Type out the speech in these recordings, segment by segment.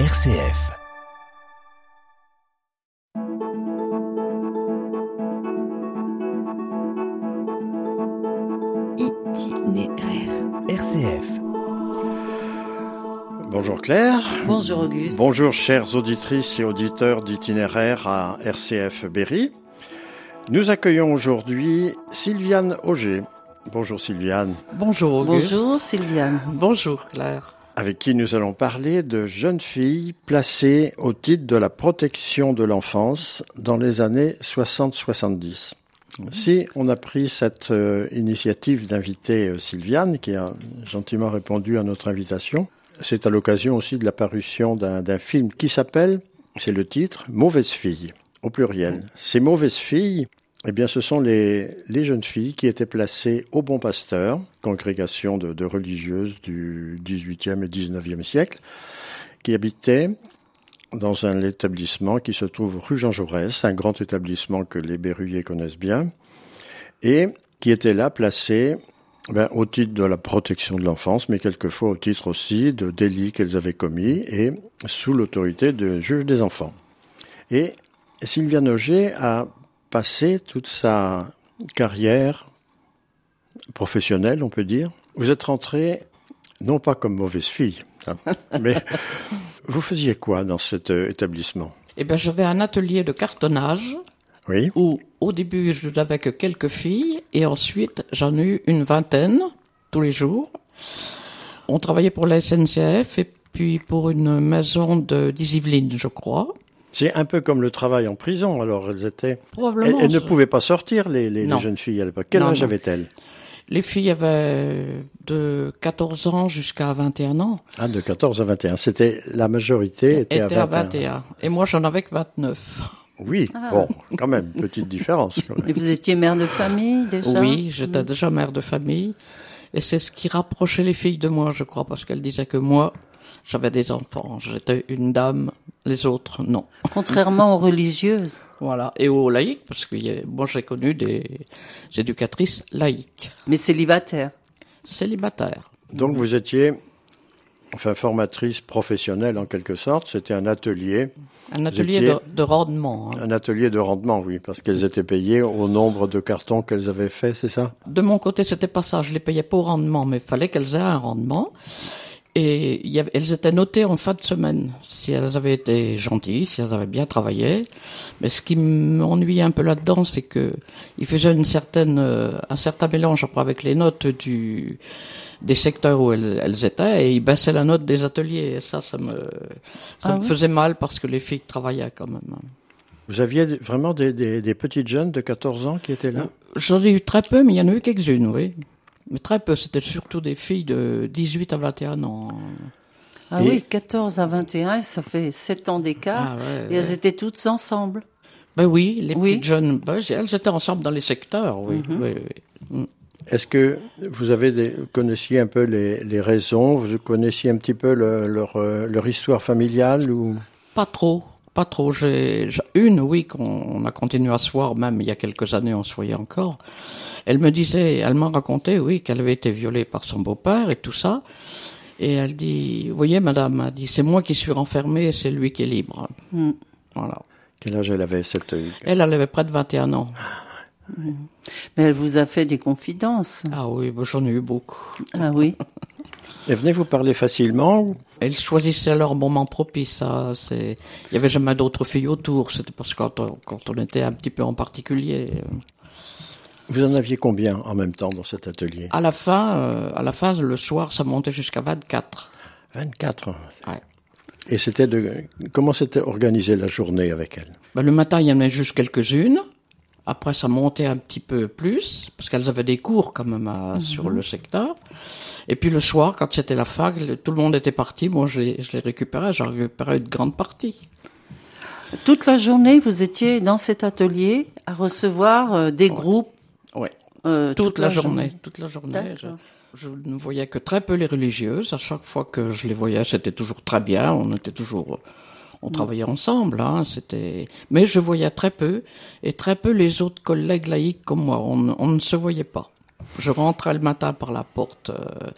RCF. Itinéraire. RCF. Bonjour Claire. Bonjour Auguste. Bonjour chères auditrices et auditeurs d'itinéraire à RCF Berry. Nous accueillons aujourd'hui Sylviane Auger. Bonjour Sylviane. Bonjour Auguste. Bonjour Sylviane. Bonjour Claire. Avec qui nous allons parler de jeunes filles placées au titre de la protection de l'enfance dans les années 60-70. Si on a pris cette euh, initiative d'inviter euh, Sylviane, qui a gentiment répondu à notre invitation, c'est à l'occasion aussi de la parution d'un film qui s'appelle, c'est le titre, Mauvaise fille, au pluriel. Ces mauvaises filles, eh bien, ce sont les, les jeunes filles qui étaient placées au Bon Pasteur, congrégation de, de religieuses du 18e et 19e siècle, qui habitaient dans un établissement qui se trouve rue Jean Jaurès, un grand établissement que les Berruyers connaissent bien, et qui était là placé ben, au titre de la protection de l'enfance, mais quelquefois au titre aussi de délits qu'elles avaient commis et sous l'autorité de juge des enfants. Et Sylviane Auger a passé toute sa carrière professionnelle, on peut dire. Vous êtes rentrée non pas comme mauvaise fille, hein, mais vous faisiez quoi dans cet euh, établissement? Eh bien, j'avais un atelier de cartonnage Oui. où, au début, je n'avais que quelques filles et ensuite, j'en ai eu une vingtaine tous les jours. On travaillait pour la SNCF et puis pour une maison de d'Yvelines, je crois. C'est un peu comme le travail en prison. Alors, elles étaient, elles, Probablement. elles ne pouvaient pas sortir, les, les, les Non. jeunes filles à l'époque. Quel Non, âge avaient-elles Les filles avaient de 14 ans jusqu'à 21 ans. Ah, de 14 à 21. C'était la majorité était, Étaient à à 21. 21. Et moi, j'en avais que 29. Oui, bon, quand même, petite différence. quand même. Et vous étiez mère de famille déjà Oui, j'étais déjà mère de famille. Et c'est ce qui rapprochait les filles de moi, je crois, parce qu'elles disaient que moi, j'avais des enfants. J'étais une dame, les autres, non. Contrairement aux religieuses. Voilà. Et aux laïcs, parce que a- moi, j'ai connu des éducatrices laïques, Mais célibataire. célibataires. Donc, vous étiez, enfin, formatrice professionnelle en quelque sorte. C'était un atelier, Un atelier étiez- de, de rendement. hein. un atelier de rendement, oui, parce qu'elles étaient payées au nombre de cartons qu'elles avaient fait, c'est ça? De mon côté, c'était pas ça. Je les payais pas au rendement, mais il fallait qu'elles aient un rendement. Et il y avait- elles étaient notées en fin de semaine, si elles avaient été gentilles, si elles avaient bien travaillé. Mais ce qui m'ennuyait un peu là-dedans, c'est que ils faisaient une certaine, euh, un certain mélange après avec les notes du, des secteurs où elles, elles étaient, et ils baissaient la note des ateliers. Et ça, ça me, ça Ah me oui faisait mal parce que les filles travaillaient quand même. Vous aviez vraiment des, des, des petites jeunes de 14 ans qui étaient là? J'en ai eu très peu, mais il y en a eu quelques-unes, oui. Mais très peu, c'était surtout des filles de 18 à 21 ans. Ah Et- oui, 14 à 21, ça fait 7 ans d'écart. Ah ouais, Et elles étaient toutes ensemble. Ben oui, les Oui. petites jeunes, ben, elles étaient ensemble dans les secteurs, oui. oui, oui. Est-ce que vous avez des, connaissiez un peu les, les raisons Vous connaissiez un petit peu le- leur, euh, leur histoire familiale ou? Pas trop, pas trop. J'ai une, oui, qu'on on a continué à se voir, même il y a quelques années, on se voyait encore. Elle me disait, elle m'a raconté, oui, qu'elle avait été violée par son beau-père et tout ça. Et elle dit, vous voyez, madame, elle dit, c'est moi qui suis renfermée et c'est lui qui est libre. Mm. Voilà. Quel âge elle avait cette Elle, elle avait près de 21 ans. Mais elle vous a fait des confidences. Ah oui, ben, j'en ai eu beaucoup. Ah oui. Et venez vous parler facilement Elles choisissaient leur moment propice. Ça, c'est. Il y avait jamais d'autres filles autour. C'était parce que quand on, quand on était un petit peu en particulier. Euh, Vous en aviez combien en même temps dans cet atelier? À la fin, euh, à la fin, le soir, ça montait jusqu'à 24. 24. Ouais. Et c'était de comment s'était organisée la journée avec elle? Ben, le matin, il y en avait juste quelques-unes. Après, ça montait un petit peu plus, parce qu'elles avaient des cours quand même à- sur le secteur. Et puis le soir, quand c'était la fac, tout le monde était parti. Moi, je les, je les récupérais. J'en récupérais une grande partie. Toute la journée, vous étiez dans cet atelier à recevoir euh, des groupes. Ouais. euh, Toute, la, journée. Toute la journée. Je, ne voyais que très peu les religieuses. À chaque fois que je les voyais, c'était toujours très bien. On était toujours, on travaillait ensemble. Hein, c'était, mais je voyais très peu et très peu les autres collègues laïcs comme moi. On, ne- on ne se voyait pas. Je rentrais le matin par la porte euh,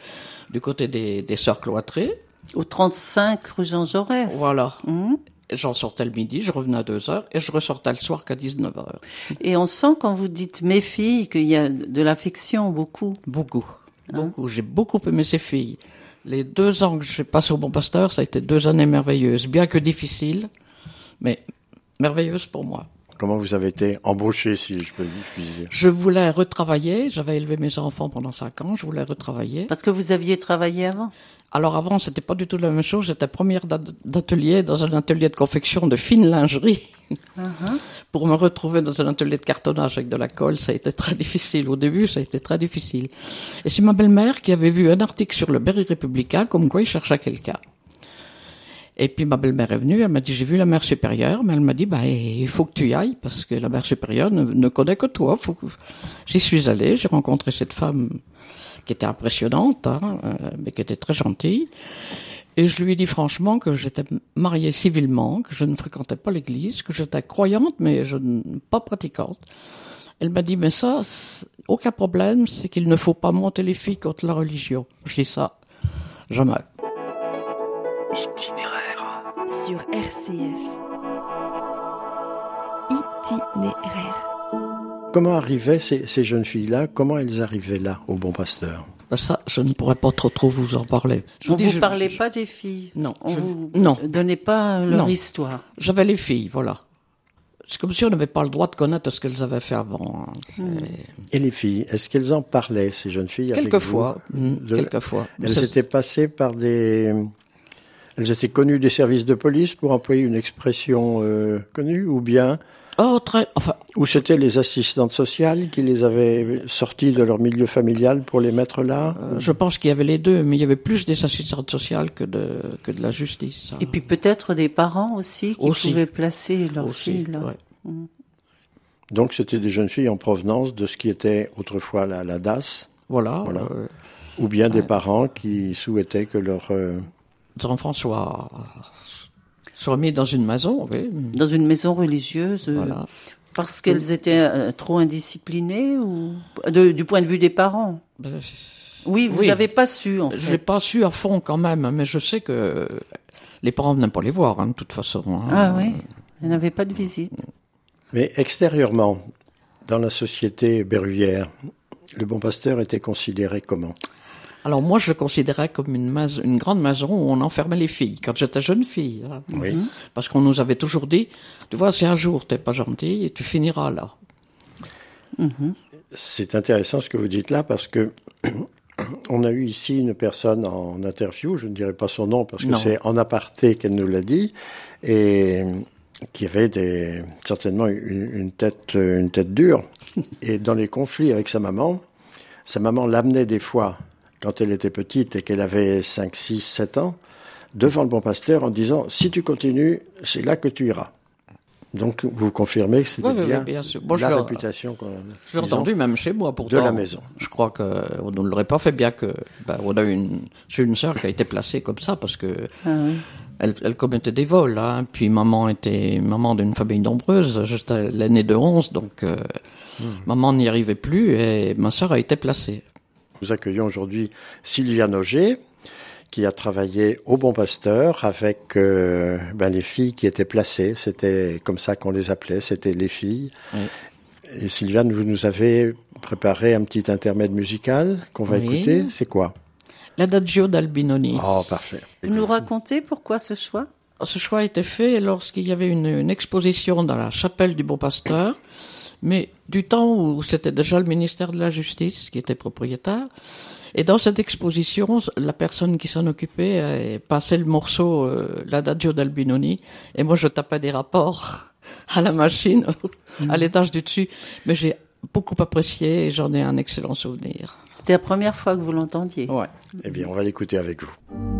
du côté des, des sœurs cloîtrées. Au 35 rue Jean Jaurès. Voilà. Mhm. J'en sortais le midi, je revenais à 2 heures et je ressortais le soir qu'à 19 heures. Et on sent quand vous dites mes filles qu'il y a de l'affection beaucoup. Beaucoup. Beaucoup. J'ai beaucoup aimé ces filles. Les deux ans que j'ai passé au Bon Pasteur, ça a été deux années merveilleuses, bien que difficiles, mais merveilleuses pour moi. Comment vous avez été embauché, si je peux puis dire? Je voulais retravailler, j'avais élevé mes enfants pendant cinq ans, je voulais retravailler. Parce que vous aviez travaillé avant? Alors avant, c'était pas du tout la même chose. J'étais première d'at- d'atelier dans un atelier de confection de fine lingerie. Pour me retrouver dans un atelier de cartonnage avec de la colle, ça a été très difficile. Au début, ça a été très difficile. Et c'est ma belle-mère qui avait vu un article sur le Berry républicain comme quoi il cherchait quelqu'un. Et puis ma belle-mère est venue, elle m'a dit j'ai vu la mère supérieure, mais elle m'a dit bah il faut que tu y ailles parce que la mère supérieure ne, connaît que toi. J'y suis allée, j'ai rencontré cette femme qui était impressionnante, hein, euh, mais qui était très gentille. Et je lui ai dit franchement que j'étais mariée civilement, que je ne fréquentais pas l'église, que j'étais croyante, mais je ne pas pratiquante. Elle m'a dit, mais ça, aucun problème, c'est qu'il ne faut pas monter les filles contre la religion. Je dis ça, jamais. Itinéraire. Sur RCF. Itinéraire. Comment arrivaient ces, ces jeunes filles-là? Comment elles arrivaient là, au Bon Pasteur? Ben ça, je ne pourrais pas trop trop vous en parler. Je on dis, vous je- parlait je- pas des filles. Non, On je- vous non. donnait pas leur Non. histoire. J'avais les filles, voilà. C'est comme si on n'avait pas le droit de connaître ce qu'elles avaient fait avant. hein. C'est- Et les filles, est-ce qu'elles en parlaient, ces jeunes filles avec Quelquefois, vous mm, De- quelquefois. Elles étaient passées par des... Elles étaient connues des services de police, pour employer une expression euh, connue, ou bien... Oh, très, enfin, Ou c'était les assistantes sociales qui les avaient sorties de leur milieu familial pour les mettre là Euh, Je pense qu'il y avait les deux, mais il y avait plus des assistantes sociales que de, que de la justice. hein. Et puis peut-être des parents aussi qui Aussi. pouvaient placer leurs Aussi, filles là. ouais. Donc c'était des jeunes filles en provenance de ce qui était autrefois la, la DAS, Voilà. Voilà. euh, ou bien des parents qui souhaitaient que leur... euh, enfants soient, soient mis dans une maison, oui. Dans une maison religieuse, euh, Voilà. parce qu'elles étaient euh, trop indisciplinées ou de- du point de vue des parents? Ben, Oui, vous Oui. n'avez pas su en J'ai fait. pas su à fond quand même, mais je sais que les parents venaient pas les voir, hein, de toute façon. hein. Ah oui, elles n'avaient pas de visite. Mais extérieurement, dans la société berruvière, le bon pasteur était considéré comment? Alors moi, je le considérais comme une, maison, une grande maison où on enfermait les filles, quand j'étais jeune fille. hein. Oui. Parce qu'on nous avait toujours dit, tu vois, si un jour t'es pas gentil, tu finiras là. C'est intéressant ce que vous dites là parce que on a eu ici une personne en interview, je ne dirai pas son nom parce que c'est en aparté qu'elle nous l'a dit, et qui avait des, certainement une, une tête, une tête dure. Et dans les conflits avec sa maman, sa maman l'amenait des fois, quand elle était petite et qu'elle avait 5, 6, 7 ans, devant le bon pasteur en disant, si tu continues, c'est là que tu iras. Donc vous confirmez que c'était Oui, bien, sûr. Bon, je la l'ai- réputation qu'on Je l'ai entendu même chez moi pourtant. de la maison. Je crois que on ne l'aurait pas fait bien que. Ben, on a eu une, j'ai une sœur qui a été placée comme ça parce que Ah oui. elle, elle commettait des vols. Hein. Puis maman était maman d'une famille nombreuse. J'étais l'aîné de 11, donc euh, Hmm. maman n'y arrivait plus et ma sœur a été placée. Nous accueillons aujourd'hui Sylviane Auger, qui a travaillé au Bon Pasteur avec euh, ben, les filles qui étaient placées. C'était comme ça qu'on les appelait, c'était les filles. Oui. Et Sylviane, vous nous avez préparé un petit intermède musical qu'on va Oui. écouter. C'est quoi? L'adagio d'Albinoni. Oh, parfait. Vous nous racontez pourquoi ce choix? Ce choix a été fait lorsqu'il y avait une, une exposition dans la chapelle du Bon Pasteur, mais du temps où c'était déjà le ministère de la Justice qui était propriétaire. Et dans cette exposition, la personne qui s'en occupait euh, passait le morceau euh, l'Adagio d'Albinoni, et moi je tapais des rapports à la machine, à l'étage du dessus. Mais j'ai beaucoup apprécié et j'en ai un excellent souvenir. C'était la première fois que vous l'entendiez. Ouais. Eh bien, on va l'écouter avec vous.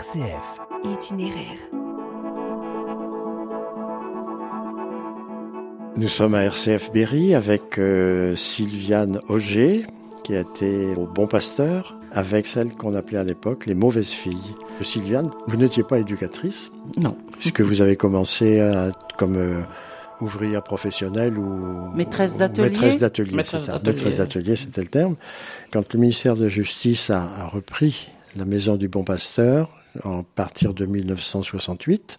RCF. Itinéraire. Nous sommes à RCF Berry avec euh, Sylviane Auger, qui a été au Bon Pasteur, avec celle qu'on appelait à l'époque les mauvaises filles. Sylviane, vous n'étiez pas éducatrice, Non. puisque vous avez commencé à- comme euh, ouvrière professionnelle ou Maîtresse d'atelier Maîtresse d'atelier. Maîtresse c'était le terme. Quand le ministère de Justice a, a repris la maison du Bon Pasteur en partir de 1968,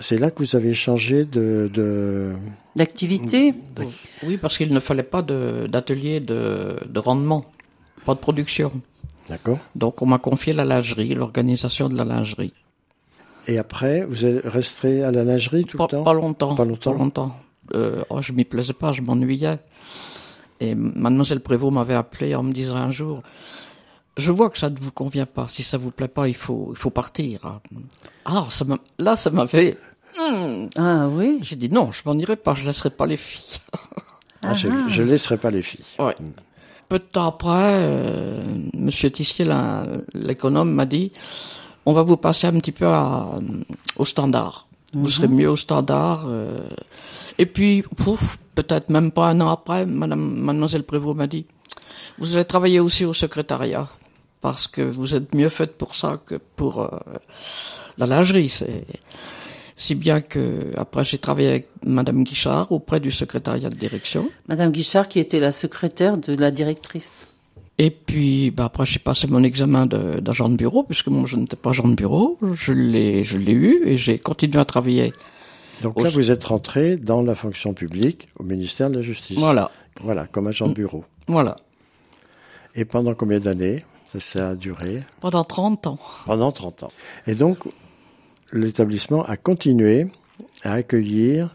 c'est là que vous avez changé de, de D'activité Oui, parce qu'il ne fallait pas de- d'atelier de, de rendement, pas de production. d'accord. Donc on m'a confié la lingerie, l'organisation de la lingerie. Et après, vous êtes resté à la lingerie tout Pas, le temps pas longtemps. Pas longtemps. Euh, oh, je m'y plaisais pas, je m'ennuyais. Et mademoiselle Prévost m'avait appelé en me disant un jour, je vois que ça ne vous convient pas. Si ça vous plaît pas, il faut, il faut partir. Ah, ça m'a- là, ça m'avait. Hmm. Ah oui J'ai dit non, je m'en irai pas, je laisserai pas les filles. Ah, je, je laisserai pas les filles. Ouais. Peu de temps après, euh, Monsieur Tissier, l'économe, m'a dit on va vous passer un petit peu à, au standard. Vous serez mieux au standard. euh. Et puis, pouf, peut-être même pas un an après, Madame, Mademoiselle Prévost m'a dit vous allez travailler aussi au secrétariat parce que vous êtes mieux faite pour ça que pour euh, la lingerie. C'est si bien que après j'ai travaillé avec Madame Guichard auprès du secrétariat de direction. Madame Guichard qui était la secrétaire de la directrice. Et puis, bah, après, j'ai passé mon examen de- d'agent de, bureau, puisque moi, je n'étais pas agent de bureau. Je l'ai, je l'ai eu et j'ai continué à travailler. Donc Au- là, vous êtes rentré dans la fonction publique au ministère de la Justice. Voilà, Voilà, comme agent de bureau. voilà. Et pendant combien d'années? Ça, a duré Pendant 30 ans. Pendant 30 ans. Et donc, l'établissement a continué à accueillir.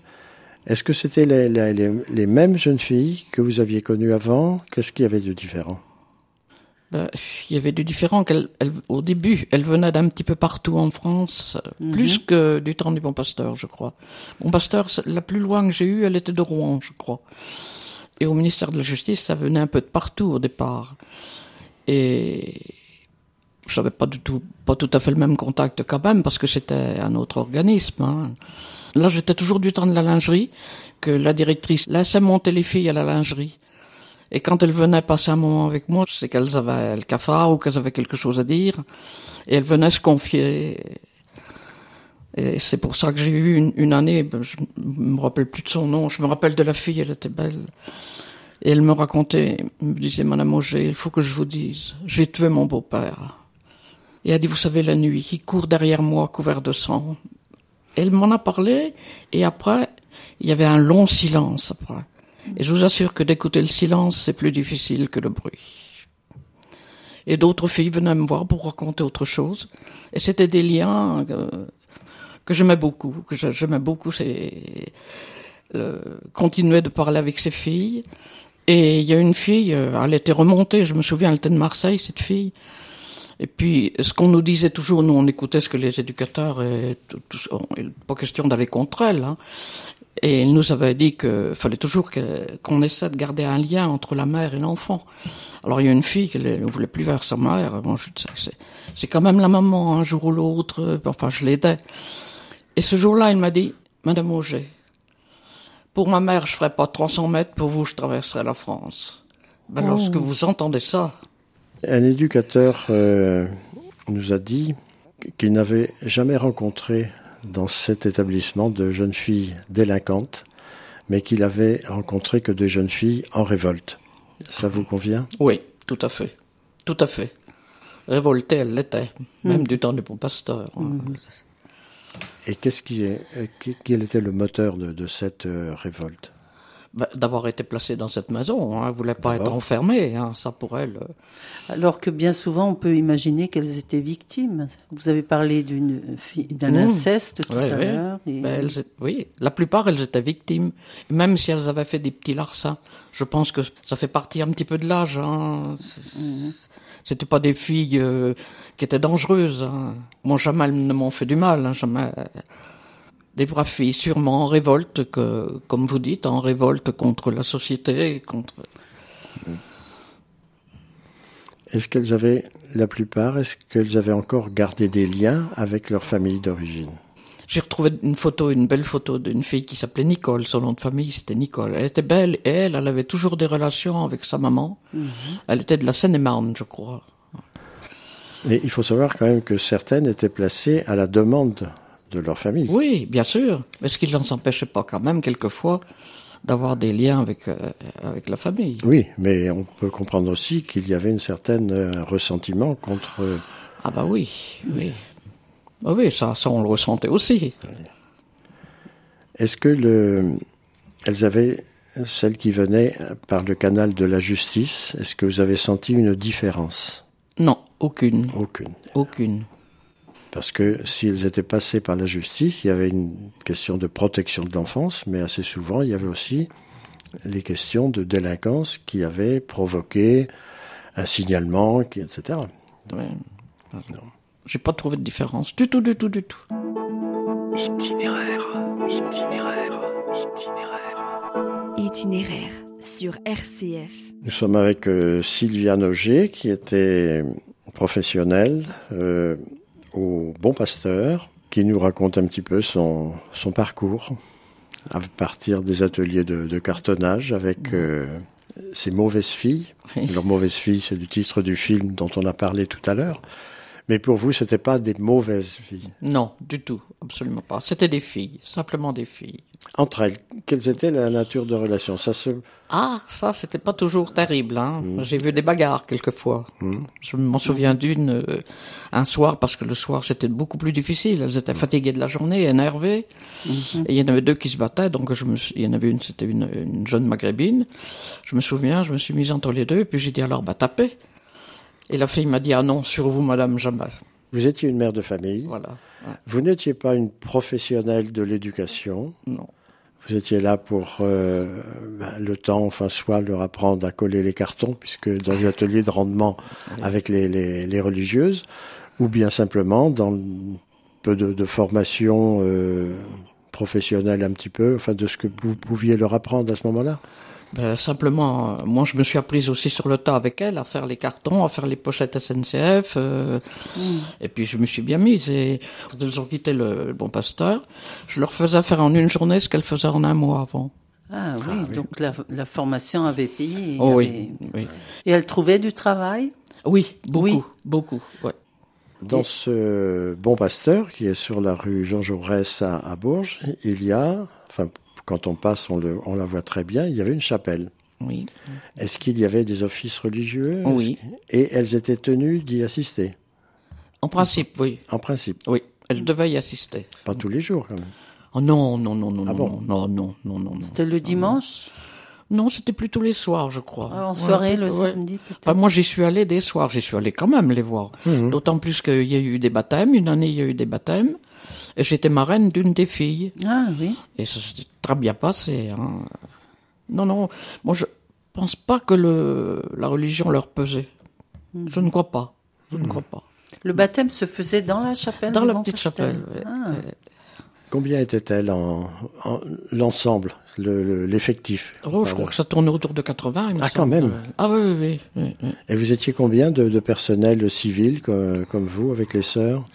Est-ce que c'était les, les, les, les mêmes jeunes filles que vous aviez connues avant? Qu'est-ce qu'il y avait de différent? Ben, il y avait du différent. qu'elle- elle- au début, elle venait d'un petit peu partout en France, euh, plus que du temps du Bon Pasteur, je crois. Bon Pasteur, la plus loin que j'ai eue, elle était de Rouen, je crois. Et au ministère de la Justice, ça venait un peu de partout au départ. Et je n'avais pas du tout, pas tout à fait le même contact quand même, parce que c'était un autre organisme. hein. Là, j'étais toujours du temps de la lingerie, que la directrice laissait monter les filles à la lingerie. Et quand elles venaient passer un moment avec moi, c'est qu'elles avaient le cafard ou qu'elles avaient quelque chose à dire. Et elles venaient se confier. Et c'est pour ça que j'ai eu une, une année, ben, je me rappelle plus de son nom, je me rappelle de la fille, elle était belle. Et elle me racontait, elle me disait, Madame Auger, il faut que je vous dise, j'ai tué mon beau-père. Et elle a dit, vous savez, la nuit, il court derrière moi couvert de sang. Elle m'en a parlé, et après, il y avait un long silence après. Et je vous assure que d'écouter le silence, c'est plus difficile que le bruit. Et d'autres filles venaient me voir pour raconter autre chose. Et c'était des liens euh, que j'aimais beaucoup, que j'aimais beaucoup. C'est euh, continuer de parler avec ces filles. Et il y a une fille, euh, elle était remontée, je me souviens, elle était de Marseille, cette fille. Et puis, ce qu'on nous disait toujours, nous on écoutait ce que les éducateurs, et tout, tout- pas question d'aller contre elle, hein. Et il nous avait dit qu'il fallait toujours que- qu'on essaie de garder un lien entre la mère et l'enfant. Alors il y a une fille qui ne voulait plus vers sa mère. Bon, c'est, quand même la maman, un jour ou l'autre. Enfin, je l'aidais. Et ce jour-là, il m'a dit, Madame Auger, pour ma mère, je ferai pas 300 mètres, pour vous, je traverserai la France. Ben, Lorsque vous entendez ça, Un éducateur euh, nous a dit qu'il n'avait jamais rencontré dans cet établissement de jeunes filles délinquantes, mais qu'il avait rencontré que des jeunes filles en révolte. Ça vous convient? Oui, tout à fait. Tout à fait. Révoltée, elle l'était. Même du temps du bon pasteur. hein. Et qu'est-ce qui est, euh, quel était le moteur de, de cette euh, révolte? Ben, D'avoir été placée dans cette maison. Hein. Elle voulait pas être enfermée. Hein. Ça, pour elle... euh, Alors que bien souvent, on peut imaginer qu'elles étaient victimes. Vous avez parlé d'une fille- d'un Mmh. inceste tout Ouais, à ouais. l'heure. et- Ben, oui, la plupart, elles étaient victimes. Même si elles avaient fait des petits larcins, je pense que ça fait partie un petit peu de l'âge. Hein. C'est- C'était pas des filles euh, qui étaient dangereuses. Hein. Moi, jamais elles ne m'ont fait du mal. Hein, jamais. Des braves filles, sûrement en révolte, comme vous dites, en révolte contre la société, contre. Est-ce qu'elles avaient, la plupart, est-ce qu'elles avaient encore gardé des liens avec leur famille d'origine? J'ai retrouvé une photo, une belle photo d'une fille qui s'appelait Nicole. Son nom de famille, c'était Nicole. Elle était belle et elle, elle avait toujours des relations avec sa maman. Elle était de la Seine-et-Marne, je crois. Et il faut savoir quand même que certaines étaient placées à la demande de leur famille. Oui, bien sûr. Mais ce qui ne s'empêchait pas quand même, quelquefois, d'avoir des liens avec, euh, avec la famille. Oui, mais on peut comprendre aussi qu'il y avait une certaine euh, ressentiment contre. euh, Ah bah oui, oui. Ah oui, ça, ça on le ressentait aussi. Est-ce que le, elles avaient celles qui venaient par le canal de la justice Est-ce que vous avez senti une différence? Non, aucune, Aucune. aucune. Parce que s'ils étaient passés par la justice, il y avait une question de protection de l'enfance, mais assez souvent, il y avait aussi les questions de délinquance qui avaient provoqué un signalement, etc. Ouais. J'ai pas trouvé de différence. Du tout, du tout, du tout. Itinéraire, itinéraire, itinéraire. Itinéraire sur RCF. Nous sommes avec euh, Sylviane Auger, qui était professionnelle euh, au Bon Pasteur, qui nous raconte un petit peu son, son parcours à partir des ateliers de, de cartonnage avec euh, ces mauvaises filles. Oui. Leurs mauvaises filles, c'est le titre du film dont on a parlé tout à l'heure. Mais pour vous, c'était pas des mauvaises filles. Non, du tout, absolument pas. C'était des filles, simplement des filles. Entre elles, quelles étaient la nature de relation? Ça se Ah, ça, c'était pas toujours terrible. Hein. J'ai vu des bagarres quelquefois. Je m'en souviens d'une euh, un soir parce que le soir c'était beaucoup plus difficile. Elles étaient fatiguées de la journée, énervées. Et il y en avait deux qui se battaient. Donc je me, suis- il y en avait une, c'était une, une jeune maghrébine. Je me souviens, je me suis mise entre les deux et puis j'ai dit alors bah tapez. Et la fille m'a dit ah non sur vous madame jamais. Vous étiez une mère de famille. Voilà. Ouais, Vous n'étiez pas une professionnelle de l'éducation. non. Vous étiez là pour euh, ben, le temps, enfin, soit leur apprendre à coller les cartons, puisque dans les ateliers de rendement avec les, les, les religieuses, ou bien simplement dans un peu de, de formation euh, professionnelle un petit peu, enfin, de ce que vous pouviez leur apprendre à ce moment-là. Ben, simplement, moi je me suis apprise aussi sur le tas avec elle à faire les cartons, à faire les pochettes SNCF, euh, et puis je me suis bien mise. Et quand elles ont quitté le, le bon pasteur, je leur faisais faire en une journée ce qu'elles faisaient en un mois avant. Ah oui, donc la, la formation avait payé. Oh oui, avait- oui, Et elle trouvait du travail? Oui, beaucoup, Oui. beaucoup. Ouais. Dans ce bon pasteur, qui est sur la rue Jean Jaurès à, à Bourges, il y a, enfin, quand on passe, on, le, on la voit très bien, il y avait une chapelle. Oui, Est-ce qu'il y avait des offices religieux? Oui. Et elles étaient tenues d'y assister, en principe, oui, en principe. oui. Elles devaient y assister. Pas tous les jours, quand même. Oh non, non, non, non, Ah non, bon? non, non, non, non, non. C'était le dimanche? Non, c'était plutôt les soirs, je crois. Ah, En Ouais, soirée, le ouais. samedi peut-être? Enfin, moi, j'y suis allé des soirs. J'y suis allé quand même les voir. D'autant plus qu'il y a eu des baptêmes. Une année, il y a eu des baptêmes. Et j'étais marraine d'une des filles. Ah oui. Et ça s'est très bien passé. Hein. Non, non. Moi, je pense pas que le, la religion leur pesait. Je ne crois pas. Je ne crois pas. Le baptême se faisait dans la chapelle Dans la petite chapelle, ouais. Ah. Combien était-elle en, en l'ensemble, le- le- l'effectif? Oh, je crois que ça tournait autour de 80. il me Ah, quand même. Ah oui, oui, oui, oui, oui. Et vous étiez combien de, de personnel civil comme, comme vous, avec les sœurs?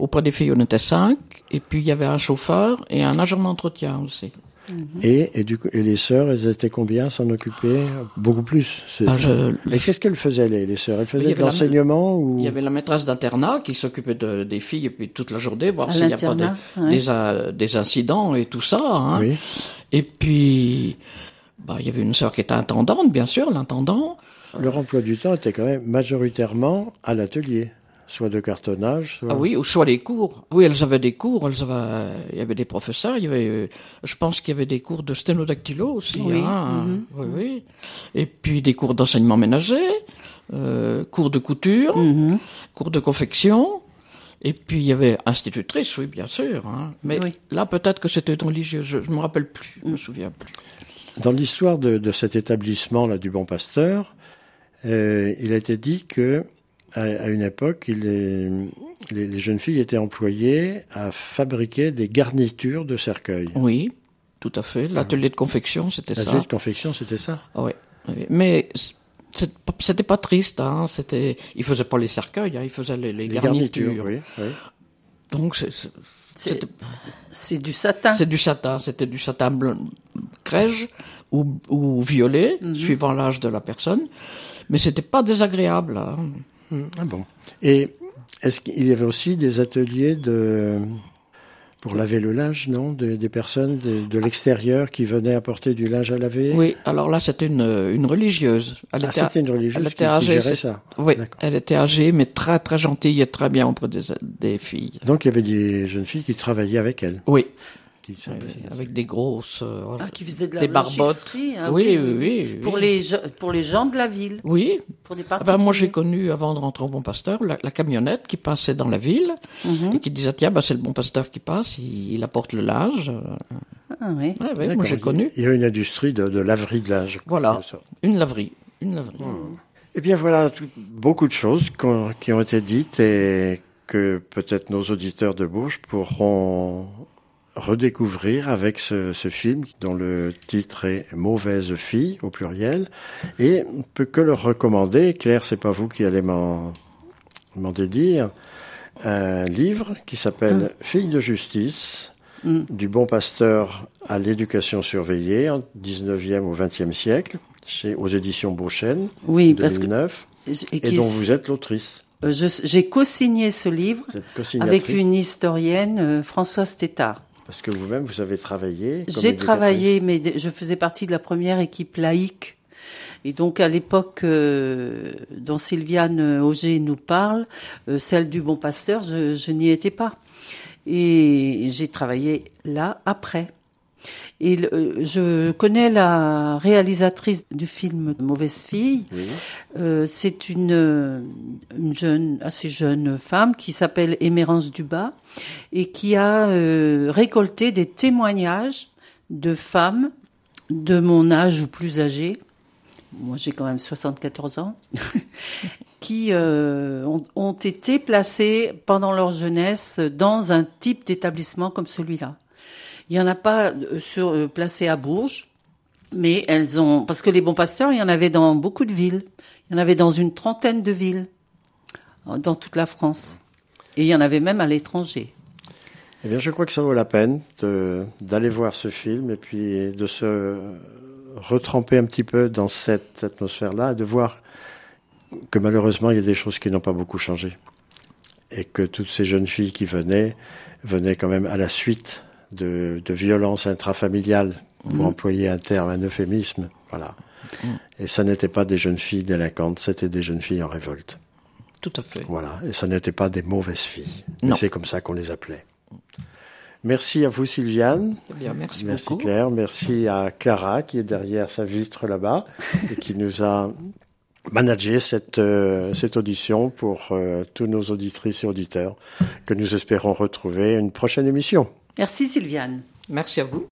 Auprès des filles, on était cinq. Et puis, il y avait un chauffeur et un agent d'entretien aussi. et, et, du coup, et les sœurs, elles étaient combien s'en occuper? Beaucoup plus. Ah, je- Et qu'est-ce qu'elles faisaient, les, les sœurs? Elles faisaient de la- l'enseignement ou... Il y avait la maîtresse d'internat qui s'occupait de, des filles et puis toute la journée, voir s'il n'y a pas de- l'internat, ouais. des, euh, des incidents et tout ça. Hein. Oui. Et puis, bah, il y avait une sœur qui était intendante, bien sûr, l'intendant. Leur emploi du temps était quand même majoritairement à l'atelier, soit de cartonnage, soit... Ah oui, ou soit les cours. Oui, elles avaient des cours, elles avaient, il y avait des professeurs, il y avait, euh, je pense qu'il y avait des cours de sténodactylo aussi. Oui, Hein, oui, oui. Et puis des cours d'enseignement ménager, euh, cours de couture, Mhm. cours de confection. Et puis il y avait institutrice, oui, bien sûr. Hein. Mais Oui. là, peut-être que c'était religieux. Je, je me rappelle plus, je me souviens plus. Dans l'histoire de, de cet établissement-là du Bon Pasteur, euh, il a été dit que à, à une époque, il est- les, les jeunes filles étaient employées à fabriquer des garnitures de cercueils. Oui, tout à fait. L'atelier de confection, c'était ça. L'atelier de confection, c'était ça. Ah ouais, oui. Mais c'était pas triste, hein. C'était, il faisait pas les cercueils, hein, il faisait les, les Les garnitures. garnitures, oui. oui. Donc c'est, du satin. c'est du satin, c'était du satin blanc, crège ou, ou violet, Mhm. suivant l'âge de la personne. Mais c'était pas désagréable. hein. Ah bon. Et est-ce qu'il y avait aussi des ateliers de pour laver le linge, non, de- des personnes de, de l'extérieur qui venaient apporter du linge à laver? Oui, alors là c'était une, une religieuse. Elle Ah, était, c'était une religieuse elle qui, était qui âgée, ça. oui, D'accord. elle était âgée, mais très très gentille et très bien auprès des, des filles. Donc il y avait des jeunes filles qui travaillaient avec elle. Oui, Qui avec des grosses. euh, voilà. Ah, qui faisait de la Des barbottes. hein, oui, oui, oui, oui. Pour les, pour les gens de la ville, Oui, pour des Ah ben, moi j'ai connu avant de rentrer au Bon Pasteur la, la camionnette qui passait dans la ville Mhm. et qui disait tiens ben, c'est le Bon Pasteur qui passe, il, il apporte le linge. Ah, oui. Ouais, ouais, moi j'ai connu. Il y a une industrie de, de laverie de linge. Voilà. Une laverie, une laverie. Eh bien voilà, tout- beaucoup de choses qui ont été dites et que peut-être nos auditeurs de Bourges pourront redécouvrir avec ce, ce film dont le titre est Mauvaise fille au pluriel et on peut que leur recommander. Claire, c'est pas vous qui allez m'en dédire un livre qui s'appelle Fille de justice Mm. du bon pasteur à l'éducation surveillée en 19e au 20e siècle chez aux éditions Beauchesne Oui, parce que 2009 et dont vous êtes l'autrice. euh, j'ai co-signé ce livre avec une historienne, euh, Françoise Tétard. Parce que vous-même vous avez travaillé. J'ai travaillé, mais je faisais partie de la première équipe laïque. Et donc à l'époque euh, dont Sylviane euh, Auger nous parle, euh, celle du Bon Pasteur, je, je n'y étais pas. Et j'ai travaillé là après. Et le- euh, je connais la réalisatrice du film Mauvaise fille. Oui. Euh, c'est une, euh, une jeune, assez jeune femme qui s'appelle Émérance Dubas et qui a euh, récolté des témoignages de femmes de mon âge ou plus âgées. Moi, j'ai quand même 74 ans, qui euh, ont, ont été placées pendant leur jeunesse dans un type d'établissement comme celui-là. Il y en a pas euh, euh, placé à Bourges, mais elles ont parce que les bons pasteurs, il y en avait dans beaucoup de villes. Il y en avait dans une trentaine de villes euh, dans toute la France. Et il y en avait même à l'étranger. Eh bien, je crois que ça vaut la peine d'aller voir ce film et puis de se retremper un petit peu dans cette atmosphère-là et de voir que malheureusement, il y a des choses qui n'ont pas beaucoup changé. Et que toutes ces jeunes filles qui venaient, venaient quand même à la suite de, de violences intrafamiliales, pour employer un terme, un euphémisme. Voilà. Et ça n'était pas des jeunes filles délinquantes, c'était des jeunes filles en révolte. Tout à fait. Voilà, et ça n'était pas des mauvaises filles. C'est comme ça qu'on les appelait. Merci à vous, Sylviane. Eh bien, merci, Merci beaucoup. Claire. Merci à Clara qui est derrière sa vitre là-bas et qui nous a managé cette, euh, cette audition pour euh, tous nos auditrices et auditeurs que nous espérons retrouver une prochaine émission. Merci Sylviane. Merci à vous.